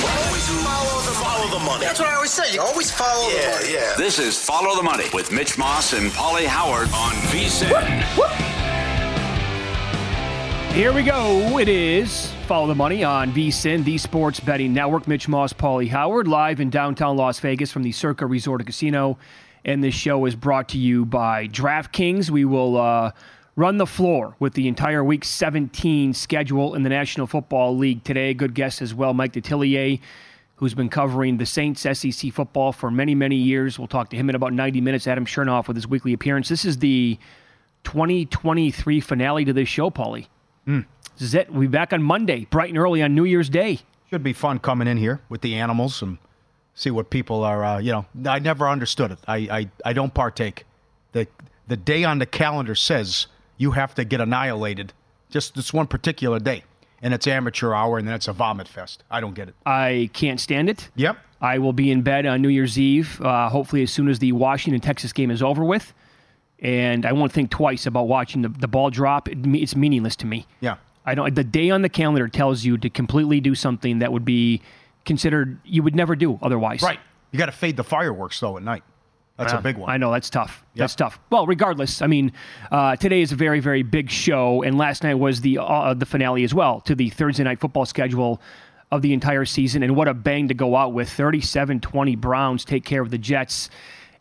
Always follow the, follow the money. That's what I always say. You always follow yeah, the money. Yeah. This is Follow the Money with Mitch Moss and Pauly Howard on VSIN. Here we go. It is Follow the Money on VSIN, the Sports Betting Network. Mitch Moss, Pauly Howard, live in downtown Las Vegas from the Circa Resort and Casino. And this show is brought to you by DraftKings. We will uh, run the floor with the entire Week 17 schedule in the National Football League today. Good guest as well, Mike Detillier, who's been covering the Saints SEC football for many, many years. We'll talk to him in about 90 minutes. Adam Chernoff with his weekly appearance. This is the 2023 finale to this show, Pauly. Mm. This is it. We'll be back on Monday, bright and early on New Year's Day. Should be fun coming in here with the animals and see what people are. Uh, you know, I never understood it. I, I, I don't partake. The the day on the calendar says you have to get annihilated just this one particular day, and it's amateur hour, and then it's a vomit fest. I don't get it. I can't stand it. Yep. I will be in bed on New Year's Eve, uh, hopefully as soon as the Washington Texas game is over with, and I won't think twice about watching the, the ball drop. It, it's meaningless to me. Yeah. I don't. The day on the calendar tells you to completely do something that would be considered you would never do otherwise. Right. You got to fade the fireworks though at night. That's a big one. I know that's tough. That's tough. Well, regardless, I mean, uh, today is a very, very big show, and last night was the uh, the finale as well to the Thursday night football schedule of the entire season. And what a bang to go out with! 37-20 Browns take care of the Jets,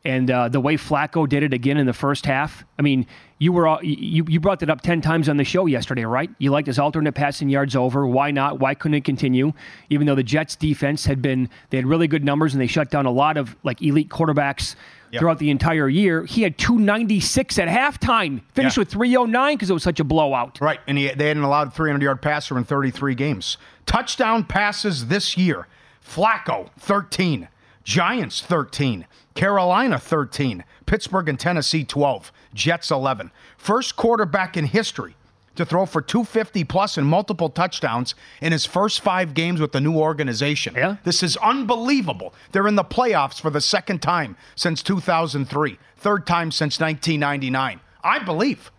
and uh, the way Flacco did it again in the first half. I mean, you were all- you you brought that up ten times on the show yesterday, right? You liked his alternate passing yards over. Why not? Why couldn't it continue? Even though the Jets defense had been they had really good numbers and they shut down a lot of like elite quarterbacks Yep. throughout the entire year. He had 296 at halftime, finished Yeah. with 309 because it was such a blowout. Right, and he, they hadn't allowed 300 yard passer in 33 games. Touchdown passes this year: Flacco 13, Giants 13, Carolina 13, Pittsburgh and Tennessee 12, Jets 11. First quarterback in history to throw for 250 plus and multiple touchdowns in his first five games with the new organization. Yeah. This is unbelievable. They're in the playoffs for the second time since 2003, third time since 1999. I believe.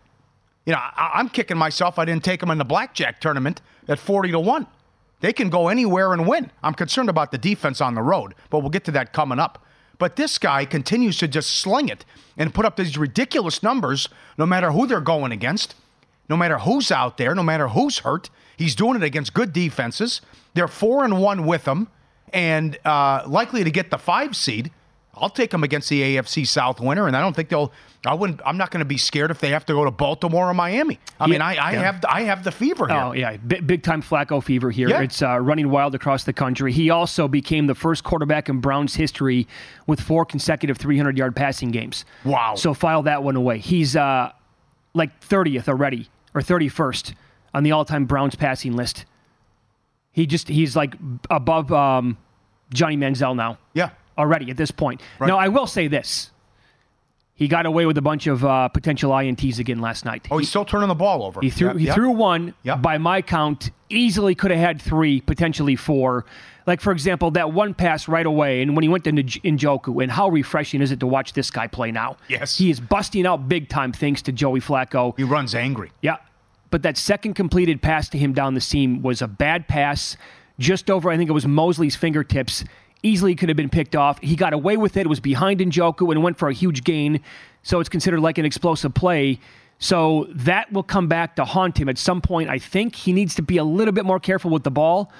You know, I, I'm kicking myself. I didn't take them in the blackjack tournament at 40 to 1. They can go anywhere and win. I'm concerned about the defense on the road, but we'll get to that coming up. But this guy continues to just sling it and put up these ridiculous numbers no matter who they're going against, no matter who's out there, no matter who's hurt. He's doing it against good defenses. They're 4 and 1 with him and uh, likely to get the five seed. I'll take them against the AFC South winner, and I don't think they'll. I wouldn't. I'm not going to be scared if they have to go to Baltimore or Miami. I mean, I, I yeah. have I have the fever here. Oh yeah, big, big time Flacco fever here. Yeah. It's uh, running wild across the country. He also became the first quarterback in Browns history with four consecutive 300 yard passing games. Wow. So file that one away. He's uh, like 30th already or 31st on the all time Browns passing list. He just he's like above um, Johnny Manziel now Yeah. already at this point. Right. Now I will say this. He got away with a bunch of uh, potential ints again last night. Oh, he's still turning the ball over. He threw he yeah. threw one Yeah. by my count, easily could have had three, potentially four. Like for example, that one pass right away, and when he went to Nj- Njoku, and how refreshing is it to watch this guy play now? Yes. he is busting out big time thanks to Joey Flacco. He runs angry. Yeah, but that second completed pass to him down the seam was a bad pass, just over. I think it was Mosley's fingertips. Easily could have been picked off. He got away with it. It was behind Njoku and went for a huge gain. So it's considered like an explosive play. So that will come back to haunt him at some point. I think he needs to be a little bit more careful with the ball.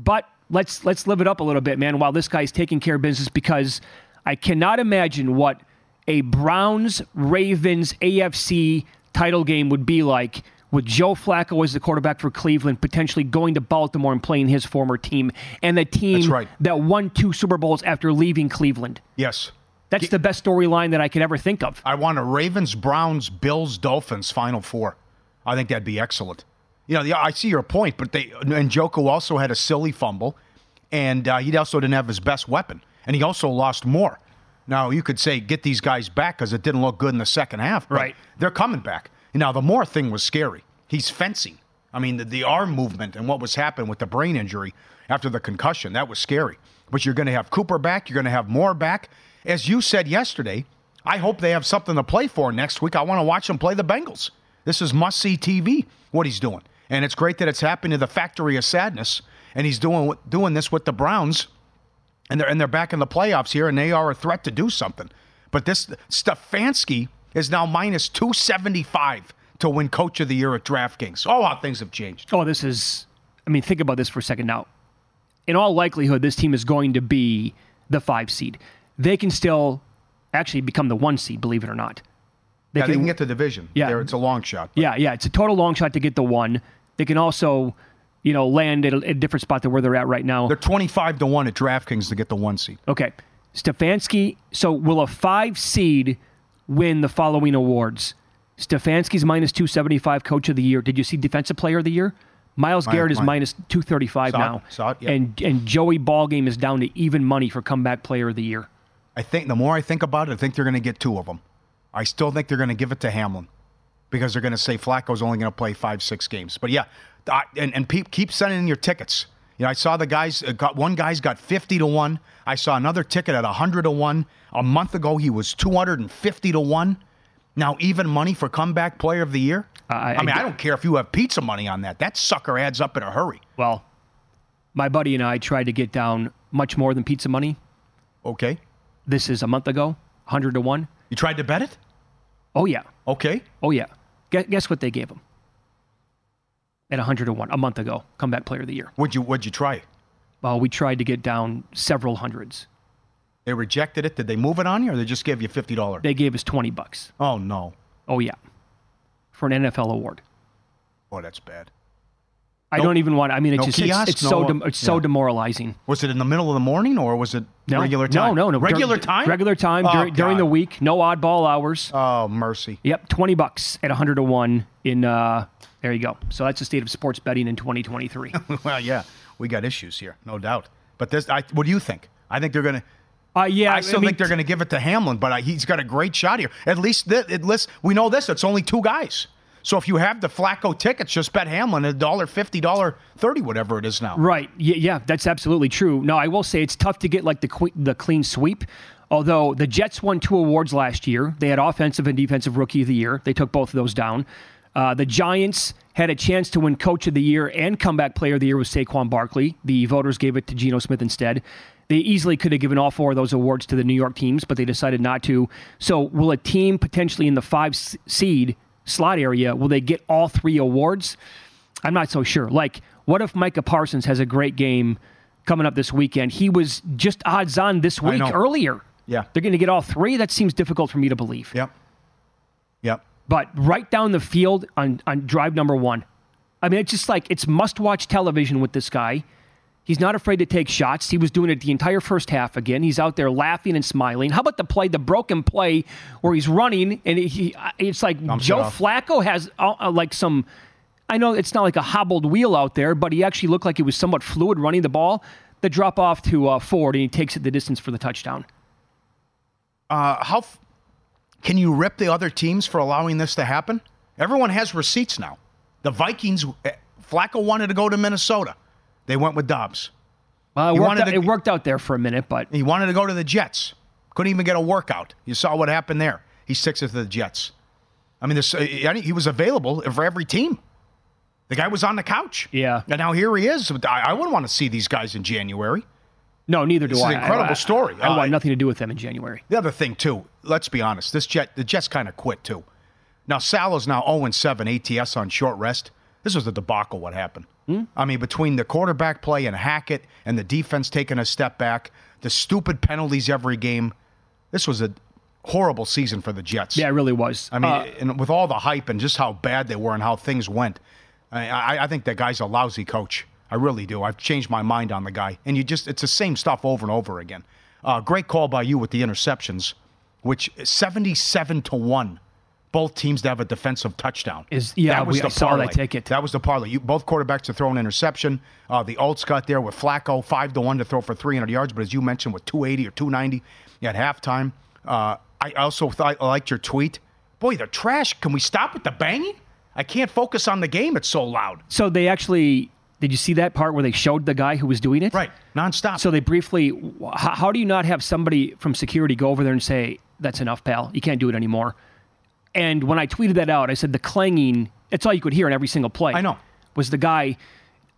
But let's let's live it up a little bit, man, while this guy's taking care of business because I cannot imagine what a Browns Ravens AFC title game would be like with Joe Flacco as the quarterback for Cleveland, potentially going to Baltimore and playing his former team, and the team right. that won two Super Bowls after leaving Cleveland. Yes. That's the best storyline that I could ever think of. I want a Ravens, Browns, Bills, Dolphins Final Four. I think that'd be excellent. You know, yeah, I see your point, but they and Njoku also had a silly fumble, and uh, he also didn't have his best weapon, and he also lost Moore. Now you could say get these guys back because it didn't look good in the second half, Right. They're coming back. Now the Moore thing was scary. He's fencing. I mean, the, the arm movement and what was happening with the brain injury after the concussion that was scary. But you're going to have Cooper back. You're going to have Moore back. As you said yesterday, I hope they have something to play for next week. I want to watch them play the Bengals. This is must see TV, what he's doing. And it's great that it's happening to the factory of sadness. And he's doing doing this with the Browns. And they're, and they're back in the playoffs here, and they are a threat to do something. But this Stefanski is now minus 275 to win Coach of the Year at DraftKings. Oh, how things have changed. Oh, this is. I mean, think about this for a second now. In all likelihood, this team is going to be the five seed. They can still actually become the one seed, believe it or not. Yeah, they can get the division. Yeah. There, it's a long shot. Yeah, yeah, it's a total long shot to get the one. They can also, you know, land at a, a different spot than where they're at right now. They're 25 to 1 at DraftKings to get the one seed. Okay. Stefanski, so will a five seed win the following awards? Stefanski's minus 275 coach of the year. Did you see defensive player of the year? Myles Mi- Garrett is mi- minus 235 Saw it, now. saw it, yeah. And and Joey Ballgame is down to even money for comeback player of the year. I think the more I think about it, I think they're going to get two of them. I still think they're going to give it to Hamlin because they're going to say Flacco's only going to play five, six games. But yeah, I, and and pe- keep sending in your tickets. You know, I saw the guys uh, got one guy's got fifty to one. I saw another ticket at hundred to one. A month ago, he was two hundred and fifty to one. Now even money for comeback player of the year. I- I, mean, I- I don't care if you have pizza money on that. That sucker adds up in a hurry. Well, my buddy and I tried to get down much more than pizza money. Okay, This is a month ago, 100 to 1. You tried to bet it. Oh, yeah. Okay, Oh, yeah. Guess, guess what they gave him? At 100 to 1 a month ago, comeback player of the year. would you would you try? Well, we tried to get down several hundreds. They rejected it. Did they move it on you, or they just gave you fifty dollars? They gave us 20 bucks. Oh no, Oh, yeah. For an NFL award. boy, that's bad. I No- don't even want. I mean, it's no just it's, kiosk? it's so No, dem- it's so demoralizing. Was it in the middle of the morning, or was it No, regular time? No, no, no. Regular Dur- time. Regular time Oh, during, during the week. No oddball hours. Oh mercy. Yep, 20 bucks at 100 to 1 in uh there you go. So that's the state of sports betting in 2023. well, yeah, we got issues here, no doubt. But this, I, what do you think? I think they're gonna. Uh yeah, I still mean, think they're going to give it to Hamlin, but I, he's got a great shot here. At least, th- at least we know this. It's only two guys. So if you have the Flacco tickets, just bet Hamlin a dollar fifty, dollar thirty, whatever it is now. Right. Yeah, yeah, that's absolutely true. No, I will say it's tough to get like the the clean sweep. Although the Jets won two awards last year, they had offensive and defensive rookie of the year. They took both of those down. Uh, the Giants had a chance to win coach of the year and comeback player of the year with Saquon Barkley. The voters gave it to Geno Smith instead. They easily could have given all four of those awards to the New York teams, but they decided not to. So, will a team potentially in the five seed slot area will they get all three awards? I'm not so sure. Like, what if Micah Parsons has a great game coming up this weekend? He was just odds on this week earlier. Yeah. They're going to get all three. That seems difficult for me to believe. Yep. Yep. But right down the field on, on drive number one. I mean, it's just like it's must watch television with this guy. He's not afraid to take shots. He was doing it the entire first half again. He's out there laughing and smiling. How about the play, the broken play where he's running and he, it's like Dumps Joe off. Flacco has uh, uh, like some. I know it's not like a hobbled wheel out there, but he actually looked like he was somewhat fluid running the ball. The drop off to uh, Ford and he takes it the distance for the touchdown. Uh, how f- can you rip the other teams for allowing this to happen? Everyone has receipts now. The Vikings, eh, Flacco wanted to go to Minnesota. They went with Dobbs. Uh, it, worked out, to- it worked out there for a minute, but He wanted to go to the Jets. Couldn't even get a workout. You saw what happened there. He sticks it to the Jets. I mean, this, uh, he was available for every team. The guy was on the couch. Yeah. And now here he is. I, I wouldn't want to see these guys in January. no, neither do This I. an incredible I- I- story. I, Uh, want nothing to do with them in January. The other thing too, let's be honest, this jet the Jets kind of quit too. Now Salah's now 0 7 ATS on short rest. This was a debacle what happened. Hmm? I mean, between the quarterback play and Hackett and the defense taking a step back, the stupid penalties every game, this was a horrible season for the Jets. Yeah, it really was. I mean, Uh, and with all the hype and just how bad they were and how things went, I, I, I think that guy's a lousy coach. I really do. I've changed my mind on the guy, and you just—it's the same stuff over and over again. Uh, great call by you with the interceptions, which seventy-seven to one, both teams to have a defensive touchdown. Is- yeah, that was we- the I saw that parlay. ticket. That was the parlay. You, both quarterbacks to throw an interception. Uh, the Olds got there with Flacco five to one to throw for 300 yards, but as you mentioned, with 280 or 290 at halftime. Uh, I also thought I liked your tweet. Boy, the trash. Can we stop with the banging? I can't focus on the game. It's so loud. so they actually did you see that part where they showed the guy who was doing it? Right, nonstop. So they briefly, how, how do you not have somebody from security go over there and say, "That's enough, pal. You can't do it anymore." And when I tweeted that out, I said the clanging. It's all you could hear in every single play. I know. Was the guy?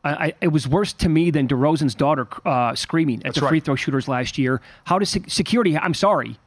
I, I, it was worse to me than DeRozan's daughter uh, screaming at That's the right. free throw shooters last year. How does sec- security? I'm sorry,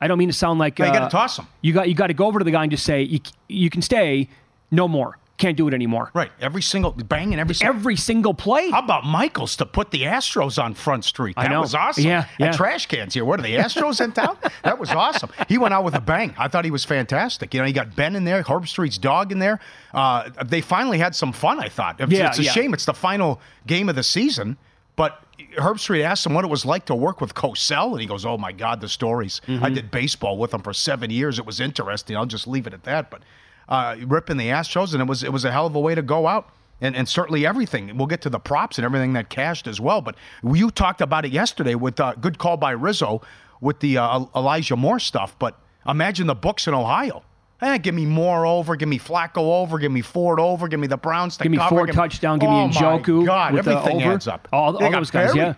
I don't mean to sound like No, you uh, gotta toss 'em. You got you got to go over to the guy and just say, "You you can stay, no more. Can't do it anymore." right, every single banging, every single. Every single play. How about Michaels to put the Astros on Front Street? That was awesome. Yeah, yeah. And trash cans here. What are the Astros in town? That was awesome. He went out with a bang. I thought he was fantastic. You know, he got Ben in there, Herbstreit's dog in there. Uh, they finally had some fun. I thought. It's, Yeah, it's a yeah. shame it's the final game of the season, but. Herbstreit asked him what it was like to work with Cosell, and he goes, "Oh my God, the stories! Mm-hmm. I did baseball with him for seven years. It was interesting. I'll just leave it at that." But uh, ripping the Astros, and it was it was a hell of a way to go out. And, and certainly everything. We'll get to the props and everything that cashed as well. But you talked about it yesterday with uh, good call by Rizzo with the uh, Elijah Moore stuff. But imagine the books in Ohio. Eh, give me Moore over, give me Flacco over, give me Ford over, give me the Browns Give me cover, four give touchdown. Give oh me Njoku. My God, everything over. adds up. All, all those guys, buried. yeah.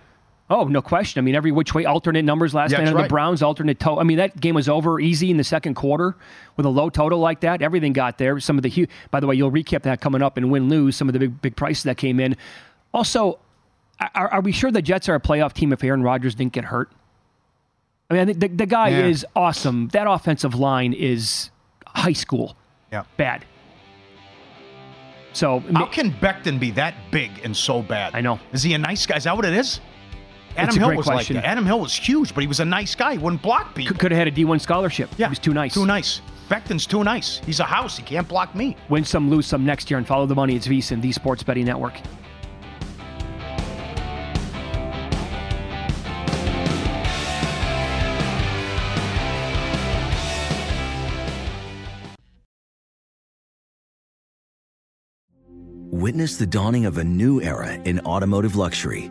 Oh, no question. I mean, every which way, alternate numbers last Yeah, night that's on the. Browns, alternate toe. I mean, that game was over easy in the second quarter with a low total like that. Everything got there. Some of the huge. By the way, you'll recap that coming up and win lose. Some of the big big prices that came in. Also, are, are we sure the Jets are a playoff team if Aaron Rodgers didn't get hurt? I mean, the, the guy Yeah. is awesome. That offensive line is high school Yeah. bad. So How can Becton be that big and so bad? I know. Is he a nice guy? Is that what it is? Adam It's a Hill great was question. like that. Adam Hill was huge, but he was a nice guy. He wouldn't block people. could have had a D1 scholarship. yeah, He was too nice. Too nice. Becton's too nice. He's a house. He can't block me. Win some, lose some next year, and follow the money. It's VSiN, the Sports Betting Network. Witness the dawning of a new era in automotive luxury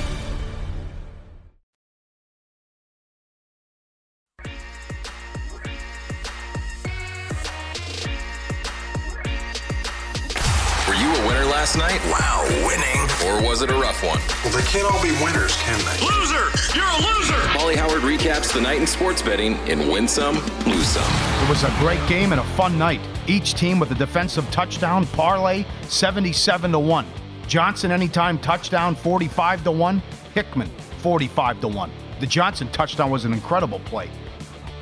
Last night? Wow, winning. Or was it a rough one? Well, they can't all be winners, can they? Loser! You're a loser! Pauly Howard recaps the night in sports betting in Win Some, Lose Some. It was a great game and a fun night. Each team with a defensive touchdown parlay 77 to 1. Johnson anytime touchdown 45 to 1. Hickman 45 to 1. The Johnson touchdown was an incredible play.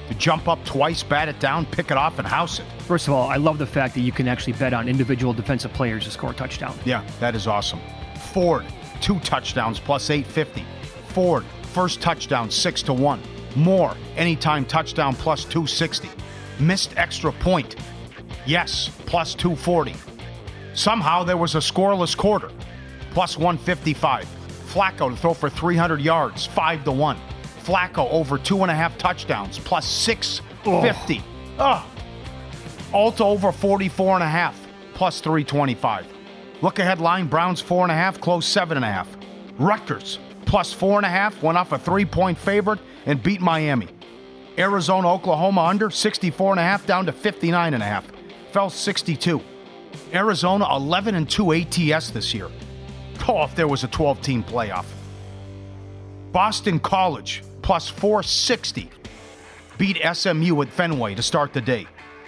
To jump up twice, bat it down, pick it off, and house it. First of all, I love the fact that you can actually bet on individual defensive players to score a touchdown. Yeah, that is awesome. Ford, two touchdowns plus 850. Ford, first touchdown, 6 to 1. Moore, anytime touchdown plus 260. Missed extra point. Yes, plus 240. Somehow there was a scoreless quarter, plus 155. Flacco to throw for 300 yards, 5 to 1. Flacco over two and a half touchdowns, plus 650. Oh. Alta over 44 and a half, plus 325. Look ahead line Browns four and a half, close seven and a half. Rutgers plus four and a half, went off a three point favorite and beat Miami. Arizona, Oklahoma under 64 and a half down to 59 and a half, fell 62. Arizona 11 and 2 ATS this year. Oh, if there was a 12 team playoff. Boston College plus 460 beat SMU at Fenway to start the day.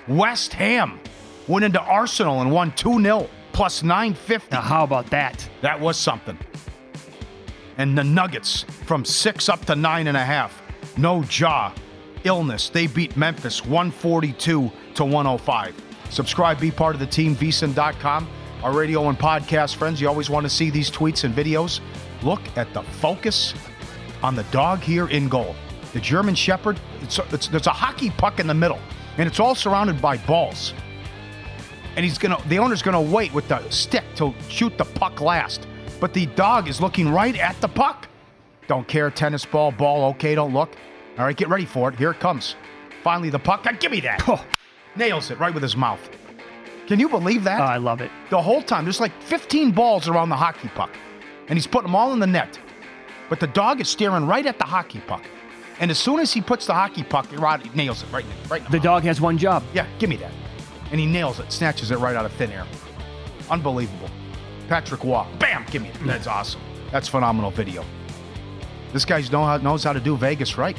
West Ham went into Arsenal and won 2 0 plus 950. Now, how about that? That was something. And the Nuggets from six up to nine and a half. No jaw. Illness. They beat Memphis 142 to 105. Subscribe, be part of the team, vsin.com. Our radio and podcast friends, you always want to see these tweets and videos. Look at the focus on the dog here in goal. The German Shepherd, it's, it's, there's a hockey puck in the middle, and it's all surrounded by balls. And he's gonna, the owner's gonna wait with the stick to shoot the puck last. But the dog is looking right at the puck. Don't care, tennis ball, ball, okay, don't look. All right, get ready for it. Here it comes. Finally, the puck. God, give me that. Oh, nails it right with his mouth. Can you believe that? Oh, I love it. The whole time, there's like 15 balls around the hockey puck, and he's putting them all in the net. But the dog is staring right at the hockey puck. And as soon as he puts the hockey puck, Rod nails it right, right. the dog has one job. Yeah, give me that. And he nails it, snatches it right out of thin air. Unbelievable. Patrick Roy, bam, give me it. That's awesome. That's phenomenal video. This guy know how, knows how to do Vegas right.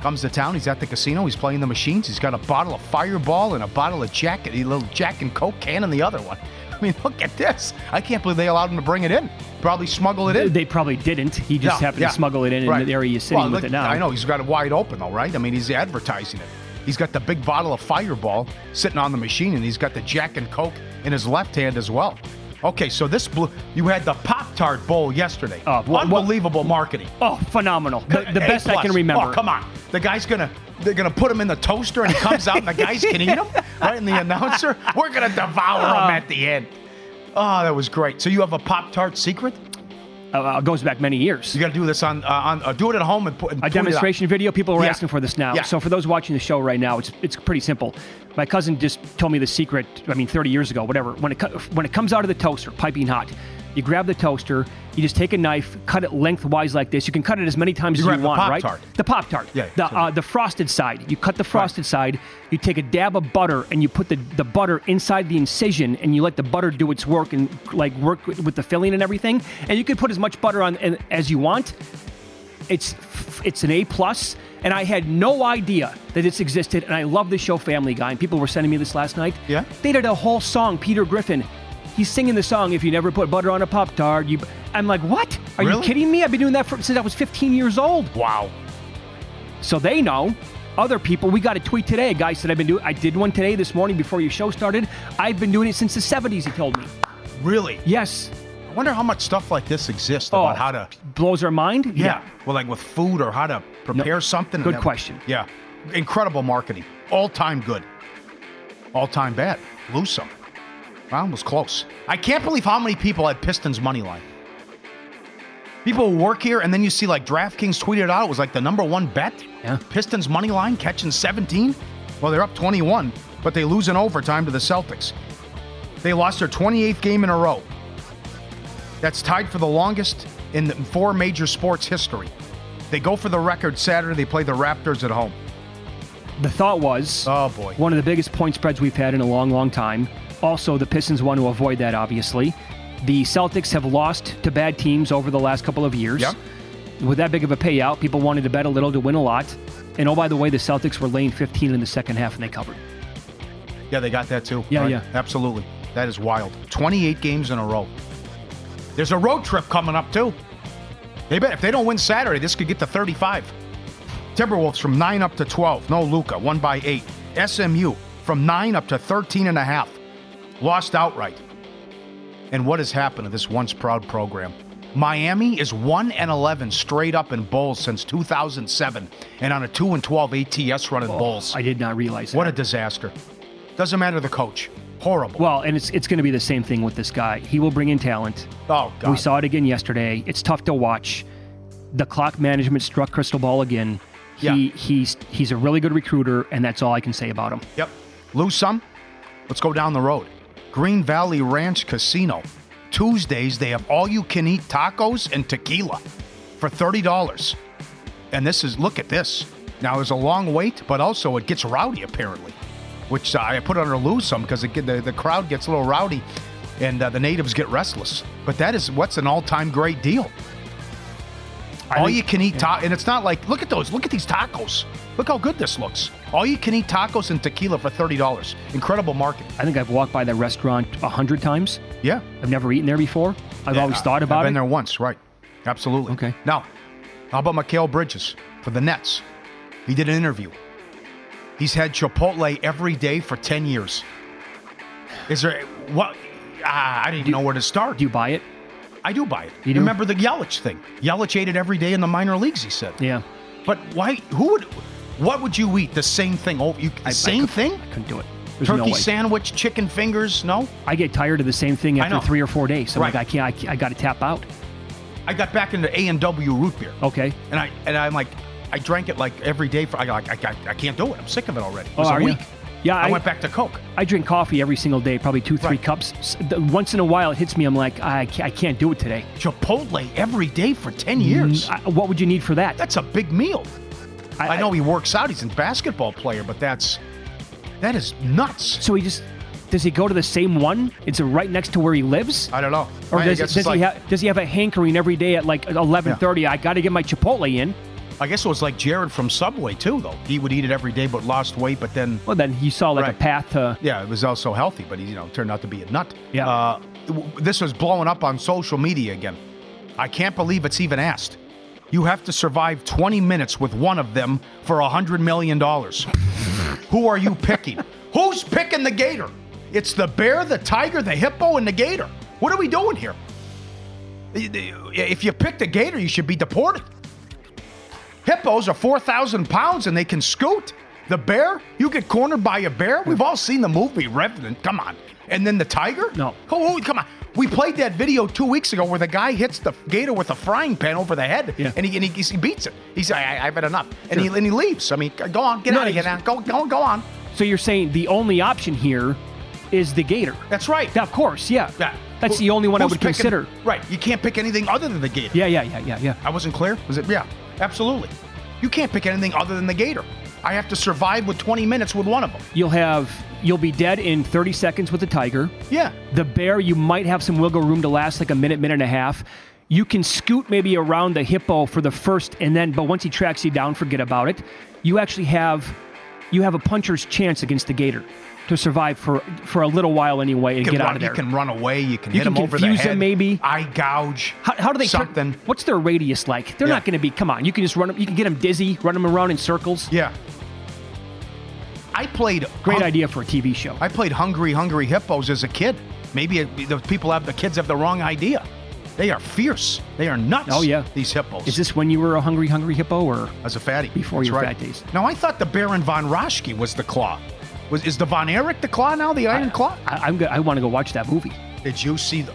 Comes to town, he's at the casino, he's playing the machines, he's got a bottle of Fireball and a bottle of Jack, a little Jack and Coke can in the other one. I mean, look at this. I can't believe they allowed him to bring it in. Probably smuggle it in. They probably didn't. He just No, happened yeah. to smuggle it in Right. in the area he's sitting Well, with look, it now. I know he's got it wide open though, right? I mean, he's advertising it. He's got the big bottle of Fireball sitting on the machine, and he's got the Jack and Coke in his left hand as well. Okay, so this blue. You had the Pop Tart Bowl yesterday. Uh, oh, what- Unbelievable marketing. Oh, phenomenal. The, the best I can remember. Oh, come on. The guy's gonna they're gonna put him in the toaster and he comes out and the guys can eat him, right? And the announcer, we're gonna devour him at the end. Oh, that was great. So you have a Pop Tart secret? Uh, goes back many years. You got to do this on uh, on uh, do it at home and put and a demonstration video. People are Yeah. asking for this now. Yeah. So for those watching the show right now, it's it's pretty simple. My cousin just told me the secret. I mean, 30 years ago, whatever. When it when it comes out of the toaster, piping hot, you grab the toaster. You just take a knife, cut it lengthwise like this. You can cut it as many times You as you want, right? Pop-Tart. The pop tart. Yeah, The uh, the frosted side. You cut the frosted side. You take a dab of butter and you put the the butter inside the incision and you let the butter do its work and like work with, with the filling and everything. And you can put as much butter on and- as you want it's it's an A plus, and I had no idea that this existed. And I love the show Family Guy, and people were sending me this last night. Yeah, they did a whole song. Peter Griffin, he's singing the song. If you never put butter on a pop tart, you. I'm like, what? Are you kidding me? I've been doing that for, since I was 15 years old. Wow. So they know. Other people, we got a tweet today. A guy said I've been doing. I did one today this morning before your show started. I've been doing it since the 70s. He told me. Really? Yes. I wonder how much stuff like this exists Oh, about how to blows our mind. Yeah. Well, like with food or how to prepare something. Good question. Yeah. Incredible marketing. All time good. All time bad. Lose some. Well, was close. I can't believe how many people had Pistons money line. People work here, and then you see like DraftKings tweeted out it was like the number one bet. Yeah. Pistons money line catching 17. Well, they're up 21, but they lose in overtime to the Celtics. They lost their 28th game in a row. That's tied for the longest in the four major sports history. They go for the record Saturday. They play the Raptors at home. The thought was, oh boy, one of the biggest point spreads we've had in a long, long time. Also, the Pistons want to avoid that, obviously. The Celtics have lost to bad teams over the last couple of years. Yep. With that big of a payout, people wanted to bet a little to win a lot. And oh, by the way, the Celtics were laying 15 in the second half and they covered. Yeah, they got that too. Yeah, yeah. Absolutely. That is wild. 28 games in a row. There's a road trip coming up too. They bet if they don't win Saturday, this could get to 35. Timberwolves from 9 up to 12. No Luka, 1 by 8. SMU from 9 up to 13 and a half. Lost outright. And what has happened to this once proud program? Miami is 1 and 11 straight up in bowls since 2007 and on a 2 and 12 ATS run in oh, bowls. I did not realize that. What a disaster. Doesn't matter the coach. Horrible. Well, and it's it's going to be the same thing with this guy. He will bring in talent. Oh, God. We saw it again yesterday. It's tough to watch. The clock management struck Cristobal again. He Yeah. he's he's a really good recruiter, and that's all I can say about him. Yep. Lose some? Let's go down the road. Green Valley Ranch Casino. Tuesdays, they have all you can eat tacos and tequila for $30. And this is, look at this. Now, there's a long wait, but also it gets rowdy apparently, which uh, I put under lose some because the, the crowd gets a little rowdy and uh, the natives get restless. But that is what's an all time great deal. I all think- you can eat ta- and it's not like look at those look at these tacos look how good this looks all you can eat tacos and tequila for $30 incredible market. I think I've walked by that restaurant a hundred times. yeah I've never eaten there before. I've Yeah, always thought about it. I've been it. there once right absolutely Okay. now how about Mikal Bridges for the Nets he did an interview he's had Chipotle every day for 10 years is there what ah, I didn't even know where to start Do you buy it? I do buy it You do? remember the Yelich thing Yelich ate it every day in the minor leagues he said Yeah. But why? Who would? What would you eat? The same thing? Oh, you I- I same could- thing? I couldn't do it. There's Turkey no sandwich, chicken fingers? No. I get tired of the same thing after three or four days. I'm Right. like, I can't. I, I got to tap out. I got back into A and W root beer, Okay. and I and I'm like, I drank it like every day for. I like, I, I, I can't do it. I'm sick of it already. It was Oh, a are you? week. Yeah, I, I- went back to Coke. I drink coffee every single day, probably two, three Right. cups. Once in a while, it hits me. I'm like, I can't, I can't do it today. Chipotle every day for ten years. Mm, I- what would you need for that? That's a big meal. I- I, know he works out. He's a basketball player, but that's that is nuts. So he just does he go to the same one? It's right next to where he lives, I don't know. or does, does it's he like- have does he have a hankering every day at like 11:30? I got to get my Chipotle in. I guess it was like Jared from Subway too, though. He would eat it every day, but lost weight. But then Well, then you saw like Right. a path to. Yeah, it was also healthy, but he, you know, turned out to be a nut. Yeah. Uh, this was blowing up on social media again. I can't believe it's even asked. You have to survive 20 minutes with one of them for $100 million. Who are you picking? Who's picking the gator? It's the bear, the tiger, the hippo, and the gator. What are we doing here? If you pick the gator, you should be deported. Hippos are 4,000 pounds and they can scoot. The bear, you get cornered by a bear. We've all seen the movie Revenant. Come on. And then the tiger? No. Oh, come on. We played that video two weeks ago where the guy hits the gator with a frying pan over the head Yeah. and, he, and he, he beats it. He said, I, I've had enough. And, he, and he leaves. I mean, go on, get No, out of here now. Go, go, go on. So you're saying the only option here is the gator? That's right. Of course. Yeah. Yeah. That's Who- the only one I would picking- consider. Right. You can't pick anything other than the gator. Yeah, yeah, yeah, yeah, yeah. I wasn't clear? Was it? Yeah, absolutely. You can't pick anything other than the gator. I have to survive with 20 minutes with one of them. You'll have you'll be dead in 30 seconds with the tiger. Yeah. The bear, you might have some wiggle room to last like a minute, minute and a half. You can scoot maybe around the hippo for the first, and then, but once he tracks you down, forget about it. You actually have, you have a puncher's chance against the gator to survive for for a little while anyway and get run, out of there. you can run away. You can You hit can them over the confuse head. them maybe. Eye gouge. How, how do they turn- something? what's their radius like? They're Yeah. not going to be. Come on, you can just run them. You can get them dizzy, run them around in circles. Yeah. I played. Great hung- idea for a TV show. I played Hungry Hungry Hippos as a kid. Maybe it, the people have the kids have the wrong idea. They are fierce. They are nuts. Oh, yeah. These hippos. Is this when you were a hungry, hungry hippo, or as a fatty before That's your right. fat days? Now I thought the Baron von Raschke was the claw. Was is the Von Erich the claw now? The Iron Claw? I, I'm. go- I want to go watch that movie. Did you see the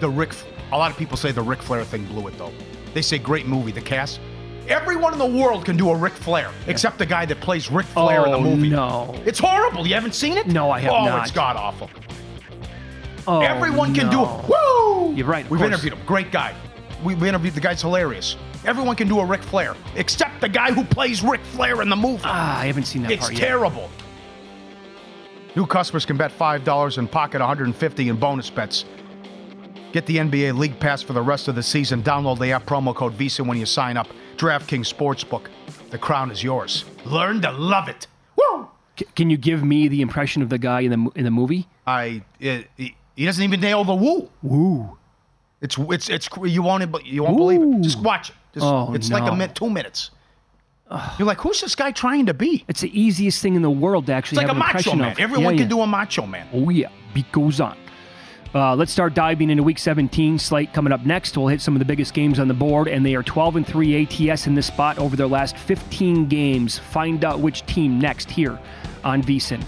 the Rick? A lot of people say the Ric Flair thing blew it though. They say great movie. The cast. Everyone in the world can do a Ric Flair except the guy that plays Ric Flair in the Oh, movie. no. It's horrible. You haven't seen it? No, I have oh, not. Oh, it's god awful. Oh, Everyone can do no. it. Woo! You're right. We've course. interviewed him. Great guy. We, we interviewed the guy's hilarious. Everyone can do a Ric Flair except the guy who plays Ric Flair in the movie. Ah, I haven't seen that It's part yet. terrible. New customers can bet $5 and pocket 150 in bonus bets. Get the NBA League Pass for the rest of the season. Download the app promo code VISA when you sign up. DraftKings Sportsbook. The crown is yours. Learn to love it. Woo! C- can you give me the impression of the guy in the in the movie? I it, he, he doesn't even nail the woo. Woo. It's it's it's you won't it- you won't believe it. Just watch it. Just, Oh, it's like a minute, two minutes. You're like, who's this guy trying to be? It's the easiest thing in the world to It's actually like have a an macho man. of. Everyone Yeah, can yeah. do a macho man. Oh yeah, beat goes on. Uh, let's start diving into Week 17 slate coming up next. We'll hit some of the biggest games on the board, and they are 12 and 3 ATS in this spot over their last 15 games. Find out which team next here on VSIN.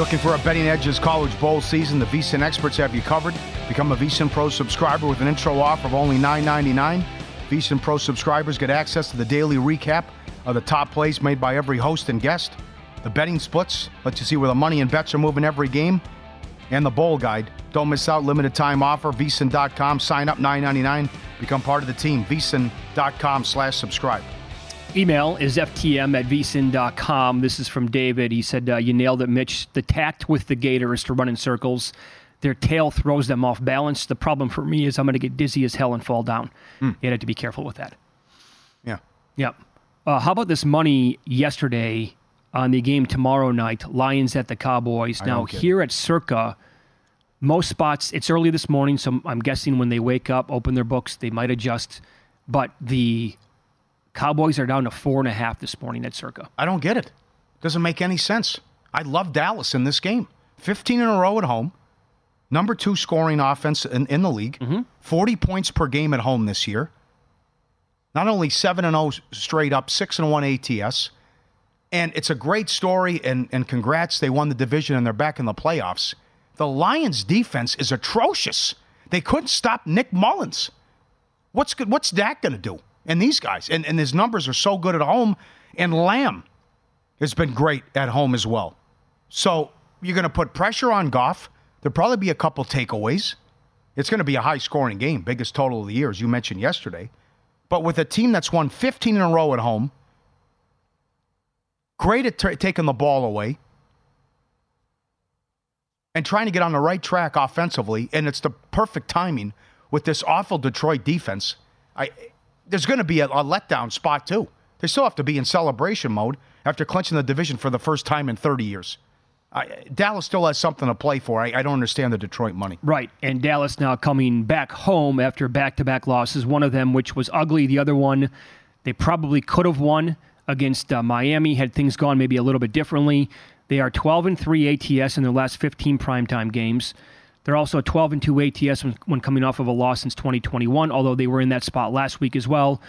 Looking for a betting edge this college bowl season? The VSIN experts have you covered. Become a VSIN Pro subscriber with an intro offer of only $9.99. VSIN Pro subscribers get access to the daily recap of the top plays made by every host and guest. The betting splits let you see where the money and bets are moving every game. And the bowl guide. Don't miss out. Limited time offer. VSIN.com. Sign up $9.99. Become part of the team. VSIN.com slash subscribe. Email is ftm at vsin.com. This is from David. He said, uh, You nailed it, Mitch. The tact with the gator is to run in circles. Their tail throws them off balance. The problem for me is I'm going to get dizzy as hell and fall down. You had to be careful with that. Yeah. Yep. Uh, how about this money yesterday on the game tomorrow night? Lions at the Cowboys. I now, here at Circa, most spots, it's early this morning, so I'm guessing when they wake up, open their books, they might adjust. But the Cowboys are down to four and a half this morning at Circa. I don't get it. Doesn't make any sense. I love Dallas in this game. 15 in a row at home. Number two scoring offense in, in the league. Mm-hmm. 40 points per game at home this year. Not only 7 and 0 straight up, 6 and 1 ATS. And it's a great story, and, and congrats. They won the division and they're back in the playoffs. The Lions' defense is atrocious. They couldn't stop Nick Mullens. What's good? What's Dak going to do? And these guys, and, and his numbers are so good at home. And Lamb has been great at home as well. So you're going to put pressure on Goff. There'll probably be a couple takeaways. It's going to be a high scoring game, biggest total of the year, as you mentioned yesterday. But with a team that's won 15 in a row at home, great at t- taking the ball away, and trying to get on the right track offensively, and it's the perfect timing with this awful Detroit defense. I there's going to be a, a letdown spot too. They still have to be in celebration mode after clinching the division for the first time in 30 years. I, Dallas still has something to play for. I, I don't understand the Detroit money. Right. And Dallas now coming back home after back to back losses. One of them, which was ugly, the other one, they probably could have won against uh, Miami. Had things gone maybe a little bit differently, they are 12 and 3 ATS in their last 15 primetime games. They're also a 12 and 2 ATS when, when coming off of a loss since 2021, although they were in that spot last week as well.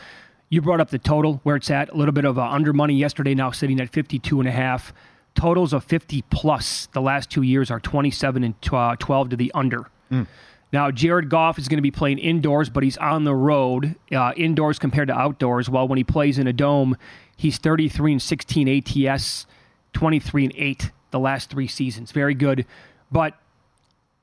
You brought up the total where it's at, a little bit of uh, under money yesterday, now sitting at 52 and a half. Totals of 50 plus the last two years are 27 and uh, 12 to the under. Mm. Now, Jared Goff is going to be playing indoors, but he's on the road, uh, indoors compared to outdoors. While when he plays in a dome, he's 33 and 16 ATS, 23 and 8 the last three seasons. Very good. But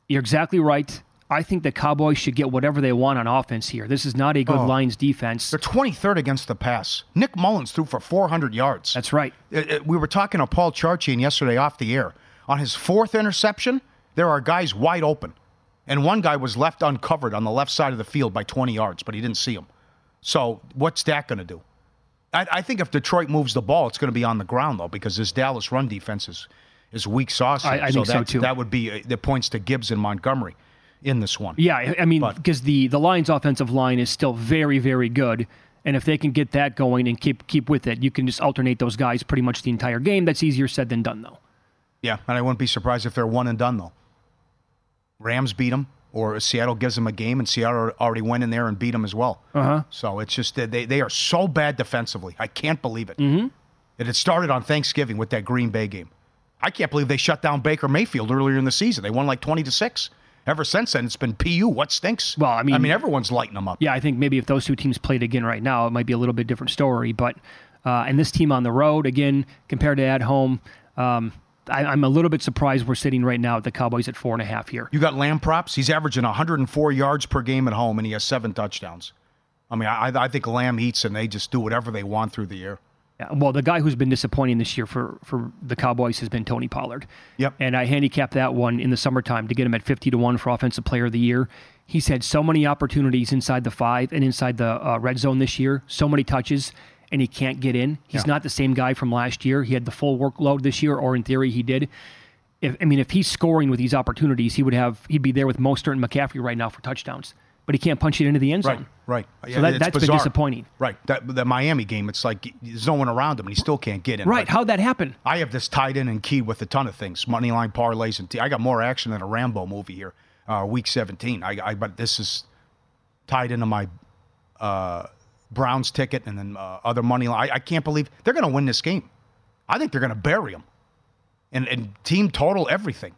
you're exactly right. I think the Cowboys should get whatever they want on offense here. This is not a good Oh. Lions defense. They're 23rd against the pass. Nick Mullens threw for 400 yards. That's right. It- it- we were talking to Paul Charchian yesterday off the air. On his fourth interception, there are guys wide open. And one guy was left uncovered on the left side of the field by 20 yards, but he didn't see him. So what's that going to do? I, I think if Detroit moves the ball, it's going to be on the ground, though, because this Dallas run defense is, is weak sauce. I- I think so, that, too. That would be uh, the points to Gibbs and Montgomery in this one. Yeah, I- mean, because the the Lions' offensive line is still very, very good, and if they can get that going and keep keep with it, you can just alternate those guys pretty much the entire game. That's easier said than done, though. Yeah, and I wouldn't be surprised if they're one and done though. Rams beat them, or Seattle gives them a game, and Seattle already went in there and beat them as well. Uh huh. So it's just that they they are so bad defensively. I can't believe it. Mm-hmm. And it started on Thanksgiving with that Green Bay game. I can't believe they shut down Baker Mayfield earlier in the season. They won like twenty to six. Ever since then, it's been PU. What stinks? Well, I mean, I mean, everyone's lighting them up. Yeah, I think maybe if those two teams played again right now, it might be a little bit different story. But uh, and this team on the road again compared to at home, um, I, I'm a little bit surprised we're sitting right now at the Cowboys at four and a half here. You got Lamb props. He's averaging 104 yards per game at home, and he has seven touchdowns. I mean, I, I think Lamb eats, and they just do whatever they want through the air. Yeah, well, the guy who's been disappointing this year for, for the Cowboys has been Tony Pollard. Yep. And I handicapped that one in the summertime to get him at 50 to 1 for Offensive Player of the Year. He's had so many opportunities inside the five and inside the uh, red zone this year, so many touches, and he can't get in. He's Yeah. not the same guy from last year. He had the full workload this year, or in theory, he did. If, I mean, if he's scoring with these opportunities, he would have he'd be there with Mostert and McCaffrey right now for touchdowns. But he can't punch it into the end zone. Right. Right. So that, that's been disappointing. Right. That the Miami game, it's like there's no one around him, and he still can't get in. Right. How'd that happen? I have this tied in and keyed with a ton of things, money line parlays, and t- I got more action than a Rambo movie here. Uh, week 17. I, I but this is tied into my uh, Browns ticket and then uh, other money line. I, I can't believe they're going to win this game. I think they're going to bury them, and and team total everything.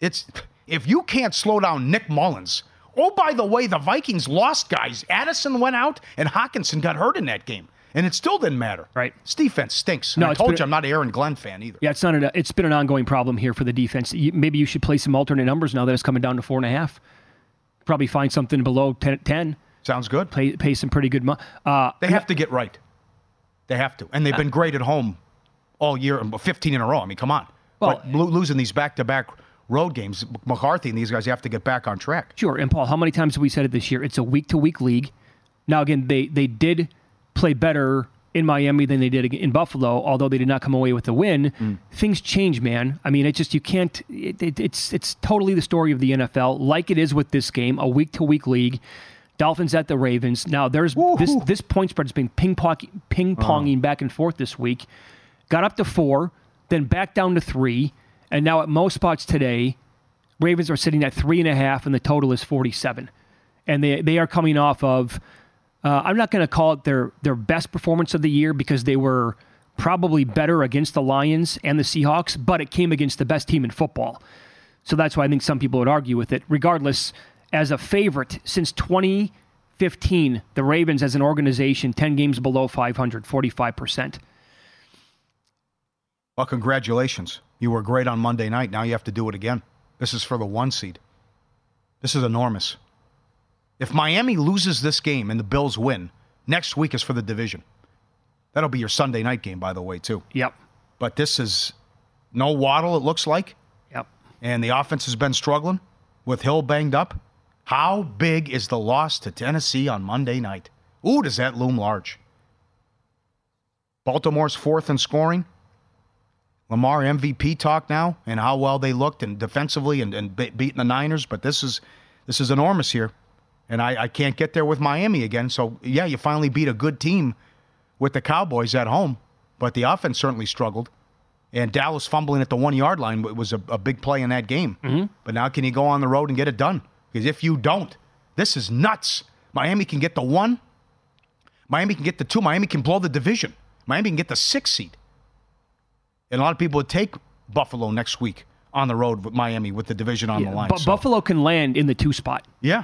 It's if you can't slow down Nick Mullens. Oh, by the way, the Vikings lost guys. Addison went out, and Hockenson got hurt in that game, and it still didn't matter. Right. This defense stinks. No, I told been- you I'm not an Aaron Glenn fan either. Yeah, it's not. An, it's been an ongoing problem here for the defense. You, maybe you should play some alternate numbers now that it's coming down to four and a half. Probably find something below 10. 10. Sounds good. Pay, pay some pretty good money. Uh, They have to get right. They have to, and they've been great at home all year, 15 in a row. I mean, come on. Well- but losing these back-to-back road games, McCarthy and these guys have to get back on track. Sure. And Paul, how many times have we said it this year? It's a week to week league. Now, again, they, they did play better in Miami than they did in Buffalo, although they did not come away with the win. Mm. Things change, man. I mean, it just, you can't, it, it, it's, it's totally the story of the NFL, like it is with this game, a week to week league. Dolphins at the Ravens. Now, there's this, this point spread has been ping pong, ping ponging back and forth this week. Got up to four, then back down to three. And now at most spots today, Ravens are sitting at three and a half, and the total is 47. And they, they are coming off of, uh, I'm not going to call it their, their best performance of the year because they were probably better against the Lions and the Seahawks, but it came against the best team in football. So that's why I think some people would argue with it. Regardless, as a favorite since 2015, the Ravens as an organization, 10 games below 500, 45%. Well, congratulations. You were great on Monday night. Now you have to do it again. This is for the one seed. This is enormous. If Miami loses this game and the Bills win, next week is for the division. That'll be your Sunday night game, by the way, too. Yep. But this is no Waddle, it looks like. Yep. And the offense has been struggling with Hill banged up. How big is the loss to Tennessee on Monday night? Ooh, does that loom large? Baltimore's fourth in scoring. Lamar MVP talk now and how well they looked and defensively and, and be- beating the Niners, but this is this is enormous here, and I, I can't get there with Miami again. So yeah, you finally beat a good team with the Cowboys at home, but the offense certainly struggled. And Dallas fumbling at the one yard line was a, a big play in that game. Mhm. But now can you go on the road and get it done? Because if you don't, this is nuts. Miami can get the one. Miami can get the two. Miami can blow the division. Miami can get the six seed. And a lot of people would take Buffalo next week on the road with Miami with the division on Yeah, the line. But So- Buffalo can land in the two spot. yeah.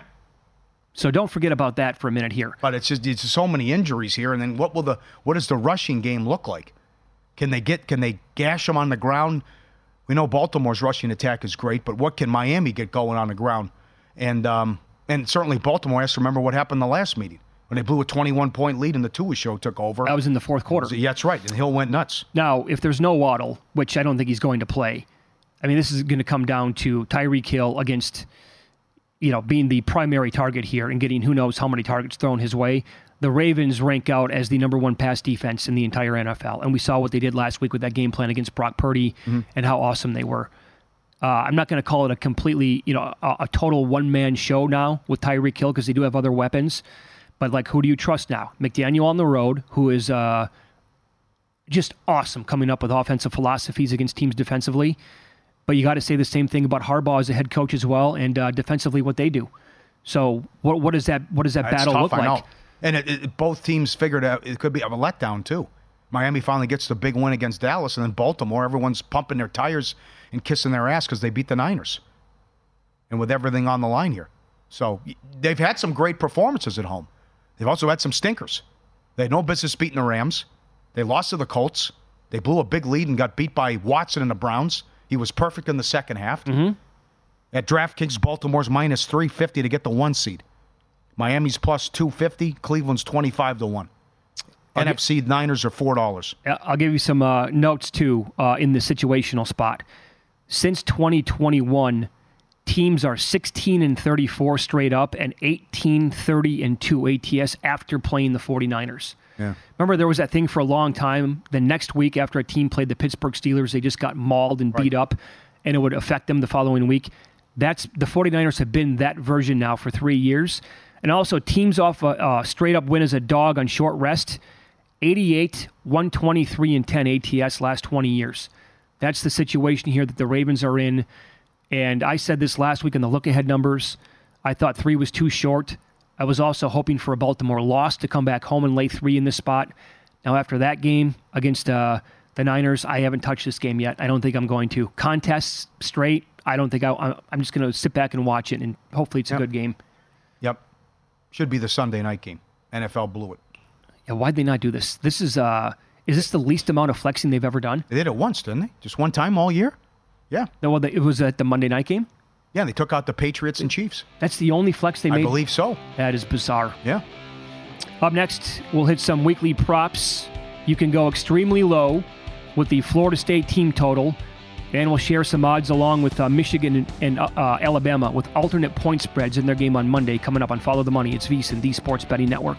So don't forget about that for a minute here. But it's just it's so many injuries here, and then what will the what does the rushing game look like? Can they get can they gash them on the ground? We know Baltimore's rushing attack is great, but what can Miami get going on the ground? And um, and certainly Baltimore has to remember what happened the last meeting when they blew a 21 point lead and the Tua show took over. That was in the fourth quarter. Yeah, that's right. And Hill went nuts. Now, if there's no Waddle, which I don't think he's going to play, I mean, this is going to come down to Tyreek Hill against, you know, being the primary target here and getting who knows how many targets thrown his way. The Ravens rank out as the number one pass defense in the entire NFL, and we saw what they did last week with that game plan against Brock Purdy and how awesome they were. Uh, I'm not going to call it a completely, you know, a, a total one man show now with Tyreek Hill because they do have other weapons. But like, who do you trust now? McDaniel on the road, who is uh, just awesome coming up with offensive philosophies against teams defensively. But you got to say the same thing about Harbaugh as a head coach as well, and uh, defensively what they do. So what what does that what does that battle tough, look like? And it, it, both teams figured out it could be a letdown too. Miami finally gets the big win against Dallas, and then Baltimore, everyone's pumping their tires and kissing their ass because they beat the Niners, and with everything on the line here. So they've had some great performances at home. They've also had some stinkers. They had no business beating the Rams. They lost to the Colts. They blew a big lead and got beat by Watson and the Browns. He was perfect in the second half. Mm-hmm. At DraftKings, Baltimore's minus 350 to get the one seed. Miami's plus 250. Cleveland's 25 to 1. NFC Niners are $4. Uh, I'll give you some uh, notes too uh, in the situational spot. Since 2021, teams are 16 and 34 straight up and 18 30 and 2 ATS after playing the 49ers. Yeah. Remember, there was that thing for a long time. The next week, after a team played the Pittsburgh Steelers, they just got mauled and beat up, and it would affect them the following week. That's the 49ers have been that version now for three years. And also, teams off a, a straight up win as a dog on short rest 88, 123, and 10 ATS last 20 years. That's the situation here that the Ravens are in. And I said this last week in the look ahead numbers. I thought three was too short. I was also hoping for a Baltimore loss to come back home and lay three in this spot. Now, after that game against uh, the Niners, I haven't touched this game yet. I don't think I'm going to. Contests straight, I don't think I, I'm- just going to sit back and watch it, and hopefully it's a Yep. good game. Yep. Should be the Sunday night game. NFL blew it. Yeah, why'd they not do this? This is uh, is this the least amount of flexing they've ever done? They did it once, didn't they? Just one time all year? Yeah. No, well, it was at the Monday night game. Yeah, they took out the Patriots and Chiefs. That's the only flex they made. I believe so. That is bizarre. Yeah. Up next, we'll hit some weekly props. You can go extremely low with the Florida State team total, and we'll share some odds along with uh, Michigan and, uh, uh, Alabama with alternate point spreads in their game on Monday. Coming up on Follow the Money, it's VSiN, the Sports Betting Network.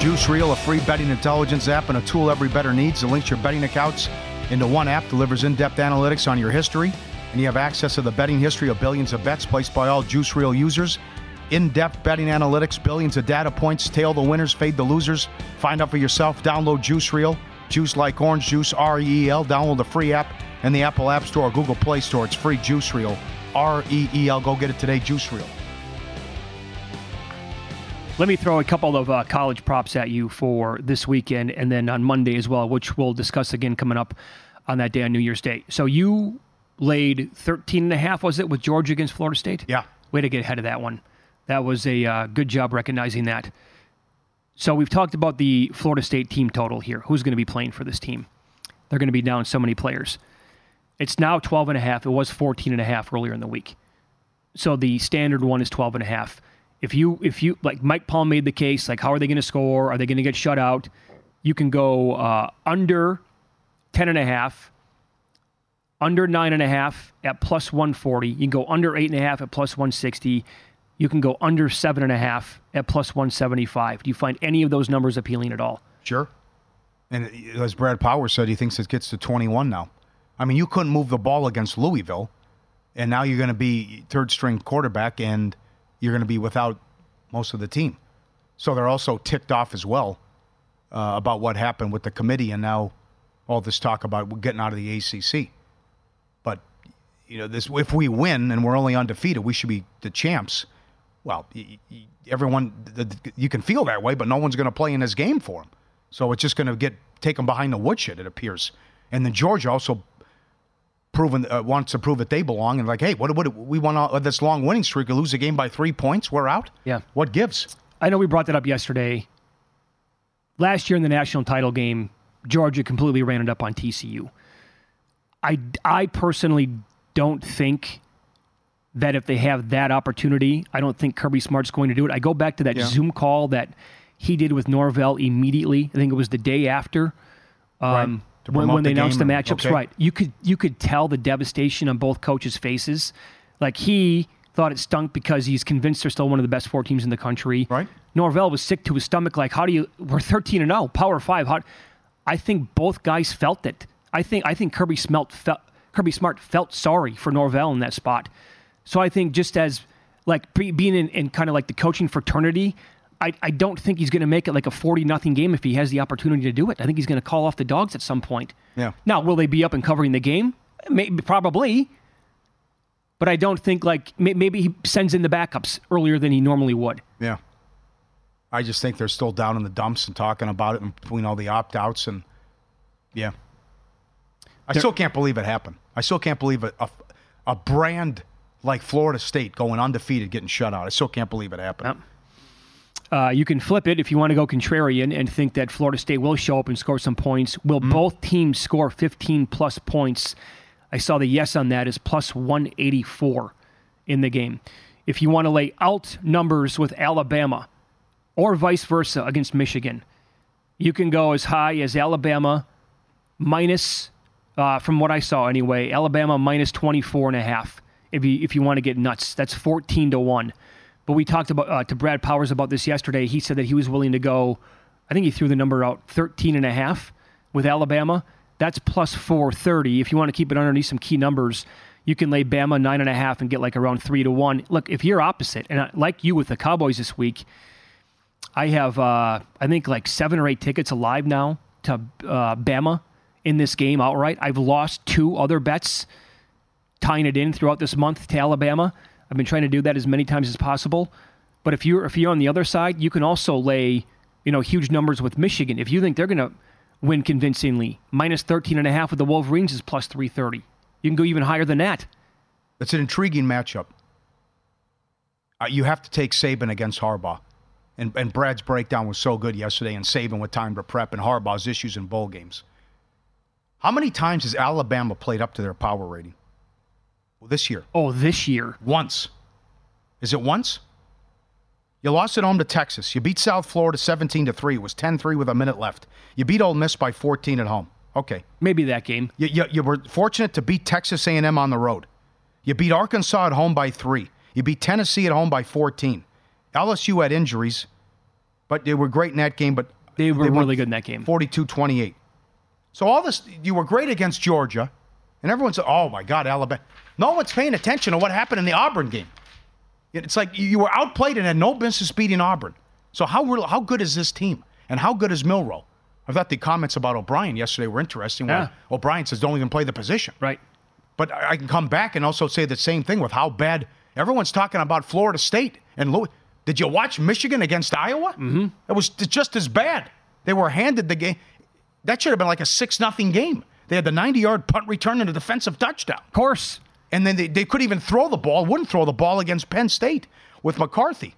Juice Reel, a free betting intelligence app and a tool every bettor needs that links your betting accounts into one app, delivers in depth analytics on your history, and you have access to the betting history of billions of bets placed by all Juice Reel users. In depth betting analytics, billions of data points, tail the winners, fade the losers. Find out for yourself. Download Juice Reel. Juice like orange juice, R E E L. Download the free app in the Apple App Store or Google Play Store. It's free Juice Reel. R E E L. Go get it today, Juice Reel. Let me throw a couple of uh, college props at you for this weekend and then on Monday as well, which we'll discuss again coming up on that day on New Year's Day. So you laid 13 and a half, was it, with Georgia against Florida State? Yeah. Way to get ahead of that one. That was a uh, good job recognizing that. So we've talked about the Florida State team total here. Who's going to be playing for this team? They're going to be down so many players. It's now 12 and a half. It was 14 and a half earlier in the week. So the standard one is 12 and a half if you if you like Mike Palm made the case, like how are they going to score? Are they going to get shut out? You can go uh, under ten and a half, under nine and a half at plus one forty. You can go under eight and a half at plus one sixty. You can go under seven and a half at plus one seventy five. Do you find any of those numbers appealing at all? Sure. And as Brad Power said, he thinks it gets to twenty one now. I mean, you couldn't move the ball against Louisville, and now you're going to be third string quarterback and you're going to be without most of the team. So they're also ticked off as well uh, about what happened with the committee and now all this talk about getting out of the ACC. But you know, this if we win and we're only undefeated, we should be the champs. Well, everyone you can feel that way, but no one's going to play in this game for them. So it's just going to get taken behind the woodshed, it appears. And then Georgia also proven uh, wants to prove that they belong and like, hey, what what we want all, this long winning streak, we lose a game by three points, we're out. Yeah, what gives? I know we brought that up yesterday. Last year in the national title game, Georgia completely ran it up on TCU. I I personally don't think that if they have that opportunity, I don't think Kirby Smart's going to do it. I go back to that yeah. Zoom call that he did with Norvell immediately. I think it was the day after. Um, right when, when they the announced the matchups. Okay. Right, you could you could tell the devastation on both coaches' faces. Like he thought it stunk because he's convinced they're still one of the best four teams in the country. Right. Norvell was sick to his stomach. Like, how do you? We're thirteen and zero, oh, Power Five. How? I think both guys felt it. I think I think Kirby Smart felt Kirby Smart felt sorry for Norvell in that spot. So I think just as like being in, in kind of like the coaching fraternity, I, I don't think he's going to make it like a 40 nothing game if he has the opportunity to do it. I think he's going to call off the dogs at some point. Yeah. Now, will they be up and covering the game? Maybe, probably. But I don't think like maybe he sends in the backups earlier than he normally would. Yeah. I just think they're still down in the dumps and talking about it and between all the opt outs and yeah. I they're, still can't believe it happened. I still can't believe a, a, a brand like Florida State going undefeated getting shut out. I still can't believe it happened. Yep. Uh, you can flip it if you want to go contrarian and think that Florida State will show up and score some points. Will mm. both teams score 15 plus points? I saw the yes on that is plus 184 in the game. If you want to lay out numbers with Alabama or vice versa against Michigan, you can go as high as Alabama minus, uh, from what I saw anyway, Alabama minus 24 and a half. If you, if you want to get nuts, that's 14 to 1. But we talked about uh, to Brad Powers about this yesterday. He said that he was willing to go, I think he threw the number out 13 and a half with Alabama. That's plus 430. If you want to keep it underneath some key numbers, you can lay Bama nine and a half and get like around three to one. Look, if you're opposite, and like you with the Cowboys this week, I have uh, I think like seven or eight tickets alive now to uh, Bama in this game outright. I've lost two other bets tying it in throughout this month to Alabama. I've been trying to do that as many times as possible. But if you're if you're on the other side, you can also lay you know huge numbers with Michigan. If you think they're going to win convincingly, minus 13 and a half with the Wolverines is plus 330. You can go even higher than that. That's an intriguing matchup. Uh, you have to take Saban against Harbaugh. And, and Brad's breakdown was so good yesterday, and Saban with time to prep, and Harbaugh's issues in bowl games. How many times has Alabama played up to their power rating? Well, this year. Oh, this year. Once. Is it once? You lost at home to Texas. You beat South Florida 17 to 3. It was 10 3 with a minute left. You beat Ole Miss by 14 at home. Okay. Maybe that game. You, you, you were fortunate to beat Texas A&M on the road. You beat Arkansas at home by 3. You beat Tennessee at home by 14. LSU had injuries, but they were great in that game, but they were they really good in that game. 42-28. So all this you were great against Georgia, and everyone said, "Oh my god, Alabama." No one's paying attention to what happened in the Auburn game. It's like you were outplayed and had no business beating Auburn. So how how good is this team? And how good is Milroe? I thought the comments about O'Brien yesterday were interesting. Yeah. O'Brien says don't even play the position. Right. But I I can come back and also say the same thing with how bad everyone's talking about Florida State and Louis. Did you watch Michigan against Iowa? Mm-hmm. It was just as bad. They were handed the game. That should have been like a six nothing game. They had the 90 yard punt return and a defensive touchdown. Of course. And then they, they couldn't even throw the ball, wouldn't throw the ball against Penn State with McCarthy.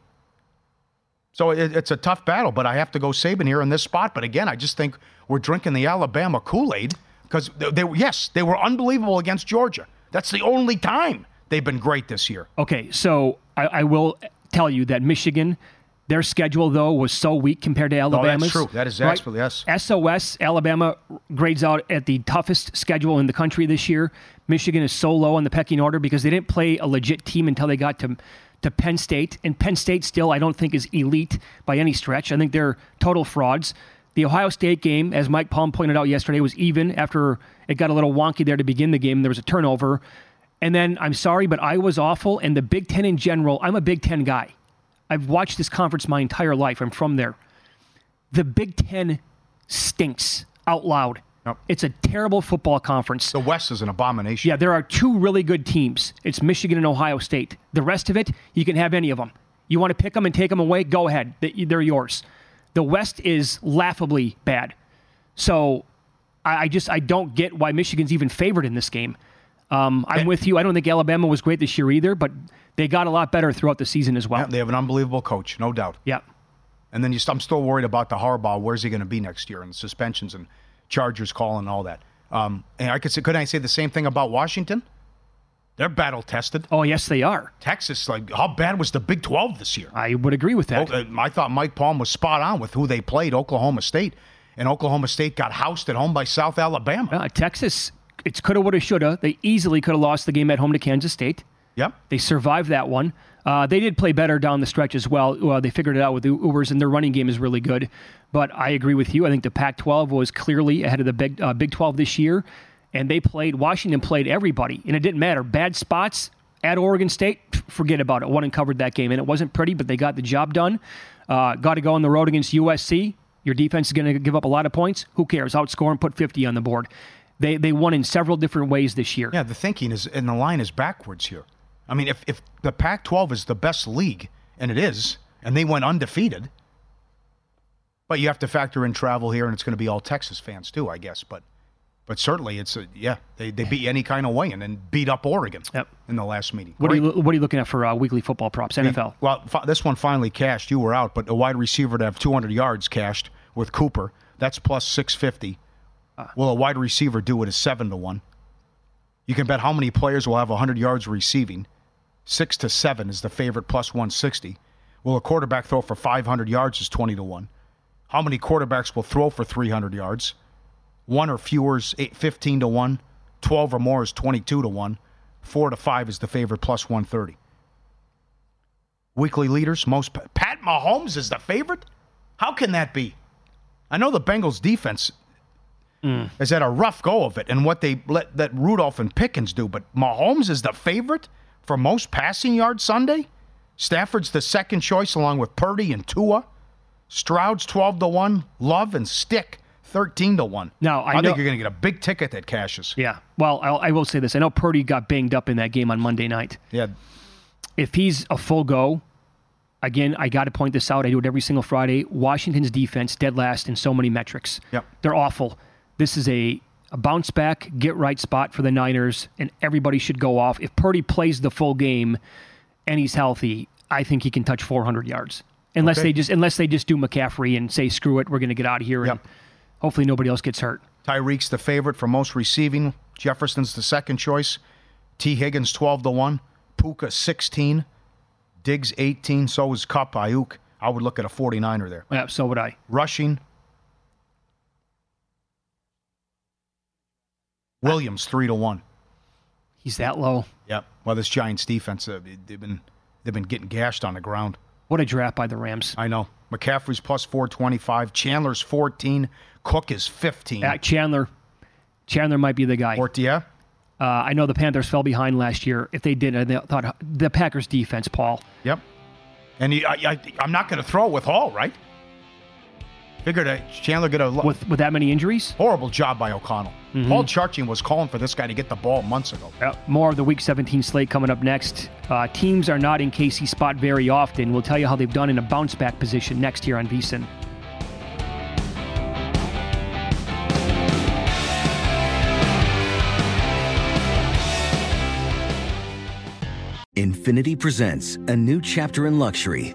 So it, it's a tough battle, but I have to go Saban here in this spot. But again, I just think we're drinking the Alabama Kool Aid because they, they yes, they were unbelievable against Georgia. That's the only time they've been great this year. Okay, so I, I will tell you that Michigan, their schedule though was so weak compared to oh, Alabama's. that's true. That is right? absolutely yes. SOS, Alabama grades out at the toughest schedule in the country this year. Michigan is so low on the pecking order because they didn't play a legit team until they got to to Penn State, and Penn State still I don't think is elite by any stretch. I think they're total frauds. The Ohio State game, as Mike Palm pointed out yesterday, was even after it got a little wonky there to begin the game. There was a turnover. And then I'm sorry, but I was awful. And the Big Ten in general, I'm a Big Ten guy. I've watched this conference my entire life. I'm from there. The Big Ten stinks out loud. It's a terrible football conference. The West is an abomination. Yeah, there are two really good teams. It's Michigan and Ohio State. The rest of it, you can have any of them. You want to pick them and take them away? Go ahead. They- They're yours. The West is laughably bad. So I just I don't get why Michigan's even favored in this game. Um, I'm with you. I don't think Alabama was great this year either, but they got a lot better throughout the season as well. Yeah, they have an unbelievable coach, no doubt. Yeah. And then you, st- I'm still worried about the Harbaugh. Where's he going to be next year? And suspensions and Chargers call and all that. Um, and I could say, couldn't I say the same thing about Washington? They're battle tested. Oh yes, they are. Texas, like how bad was the Big 12 this year? I would agree with that. Oh, uh, I thought Mike Palm was spot on with who they played. Oklahoma State, and Oklahoma State got housed at home by South Alabama. Uh, Texas, it's coulda, woulda, shoulda. They easily could have lost the game at home to Kansas State. Yep. They survived that one. Uh, they did play better down the stretch as well. Uh, they figured it out with the Ewers, and their running game is really good. But I agree with you. I think the Pac-12 was clearly ahead of the Big uh, Big 12 this year, and they played. Washington played everybody, and it didn't matter. Bad spots at Oregon State, forget about it. Won and covered that game, and it wasn't pretty, but they got the job done. Uh, got to go on the road against USC. Your defense is going to give up a lot of points. Who cares? Outscore and put 50 on the board. They they won in several different ways this year. Yeah, the thinking is, and the line is backwards here. I mean, if, if the Pac 12 is the best league, and it is, and they went undefeated, but you have to factor in travel here, and it's going to be all Texas fans too, I guess. But but certainly, it's a, yeah, they, they beat any kind of way and then beat up Oregon Yep. in the last meeting. What are you what are you looking at for uh, weekly football props? NFL. Well, this one finally cashed. You were out, but a wide receiver to have 200 yards cashed with Cooper. That's plus 650. Will a wide receiver do it as seven to one? You can bet how many players will have 100 yards receiving. Six to seven is the favorite plus 160. Will a quarterback throw for 500 yards is 20 to 1. How many quarterbacks will throw for 300 yards? One or fewer is eight, 15 to 1. 12 or more is 22 to 1. Four to five is the favorite plus 130. Weekly leaders, most Pat Mahomes is the favorite? How can that be? I know the Bengals defense Mm. has had a rough go of it and what they let that Rudolph and Pickens do, but Mahomes is the favorite for most passing yards Sunday. Stafford's the second choice along with Purdy and Tua. Stroud's 12 to 1, Love and Stick 13 to 1. Now, I I know- think you're going to get a big ticket that cashes. Yeah. Well, I'll, I will say this. I know Purdy got banged up in that game on Monday night. Yeah. If he's a full go, again, I got to point this out. I do it every single Friday. Washington's defense dead last in so many metrics. Yep. They're awful. This is a, a bounce back, get right spot for the Niners, and everybody should go off. If Purdy plays the full game and he's healthy, I think he can touch 400 yards. Unless Okay. they just unless they just do McCaffrey and say screw it, we're going to get out of here, and hopefully nobody else gets hurt. Tyreek's the favorite for most receiving. Jefferson's the second choice. Tee Higgins 12 to 1. Puka 16. Diggs 18. So is Kupp Aiyuk. I would look at a 49er there. Yeah, so would I. Rushing. Williams 3 to 1. He's that low. Yep. Well, this Giants defense, uh, they've been they've been getting gashed on the ground. What a draft by the Rams. I know. McCaffrey's plus 425. Chandler's 14. Cook is 15. Yeah, Chandler. Chandler might be the guy. Or, yeah. Uh, I know the Panthers fell behind last year. If they did, I thought the Packers defense, Paul. Yep. And he, I, I, I'm not going to throw with Hall, right? Figured that Chandler get a lo- with with that many injuries. horrible job by O'Connell. Mhm. Paul Charchian was calling for this guy to get the ball months ago. Yeah, more of the Week 17 slate coming up next. Uh, teams are not in KC spot very often. We'll tell you how they've done in a bounce back position next year on VSIN. Infiniti presents a new chapter in luxury,